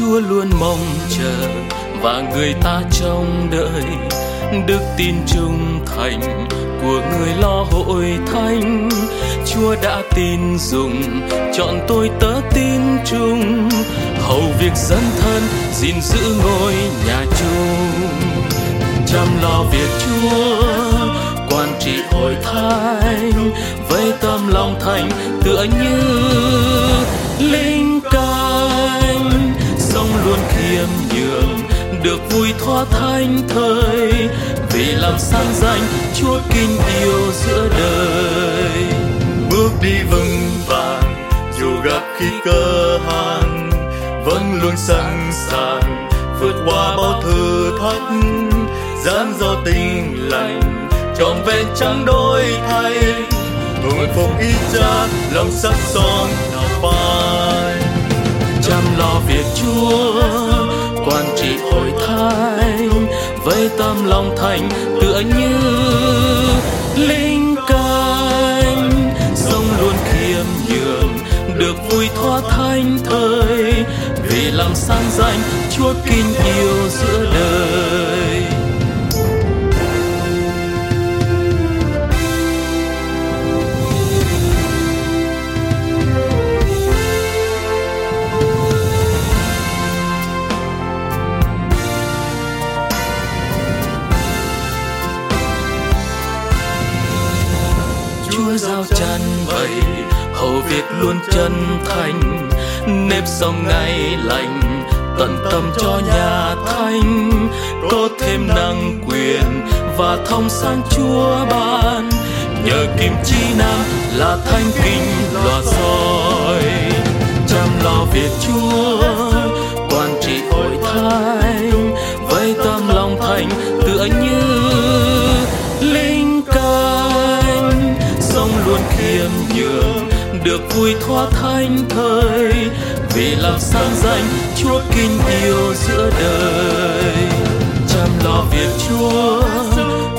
Chúa luôn mong chờ và người ta trông đợi. Đức tin trung thành của người lo hội thánh. Chúa đã tin dùng, chọn tôi tớ tin chung. Hầu việc dân thân, gìn giữ ngôi nhà chung chăm lo việc Chúa quan trị hội thánh. Với tâm lòng thành tựa như linh canh được vui thoa thanh thời, vì làm sang danh Chúa kinh yêu giữa đời. Bước đi vững vàng, dù gặp khi cơ hàn vẫn luôn sẵn sàng vượt qua bao thử thách. Dám do tình lành, trọn vẹn trắng đôi thay. Hưởng phục ý cha, lòng sắc son nào phai. Chăm lo việc Chúa với tâm lòng thành tựa như linh canh sông luôn khiêm nhường, được vui thoa thanh thời vì làm sang danh, Chúa kinh yêu giữa đời. Chúa giao tràn vậy hầu việc luôn chân thành. Nếp sống ngày lành, tận tâm cho nhà thánh. Có thêm năng quyền và thông sang Chúa ban. Nhờ kim chi nam là thanh kinh loa soi. Chăm lo việc Chúa khiêm nhường được vui thoát thanh thời. Vì làm sáng danh Chúa kinh yêu giữa đời. Chăm lo việc Chúa,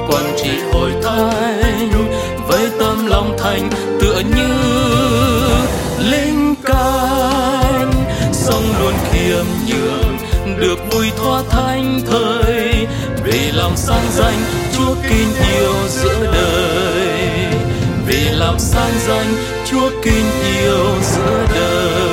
quản trị hội thánh. Với tâm lòng thành tựa như linh canh sông luôn khiêm nhường, được vui thoát thanh thời. Vì lòng sáng danh Chúa kinh yêu giữa đời làm sáng danh Chúa kinh yêu giữa đời.